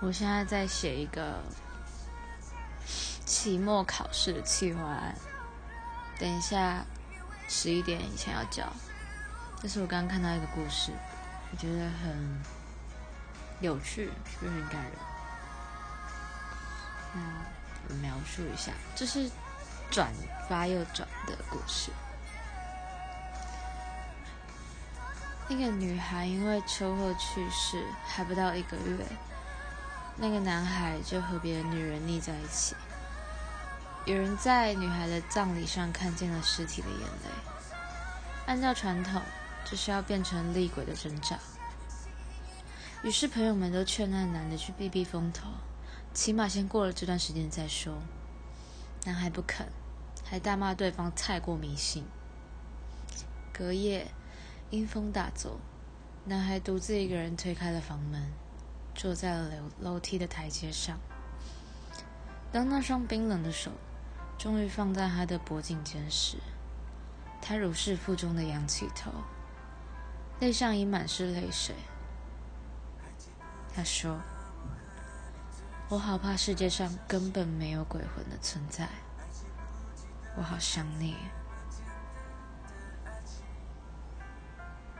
我现在在写一个期末考试的计划案，等一下十一点以前要交。这是我刚刚看到一个故事，我觉得很有趣，又很感人。那我描述一下，这是转发又转的故事。那个女孩因为车祸去世，还不到一个月。那个男孩就和别的女人腻在一起。有人在女孩的葬礼上看见了尸体的眼泪。按照传统，这是要变成厉鬼的征兆。于是朋友们都劝那男的去避避风头，起码先过了这段时间再说。男孩不肯，还大骂对方太过迷信。隔夜，阴风大作，男孩独自一个人推开了房门。坐在了楼楼梯的台阶上。当那双冰冷的手终于放在他的脖颈间时，他如释负重的仰起头，泪上已满是泪水。他说：“我好怕世界上根本没有鬼魂的存在，我好想你。”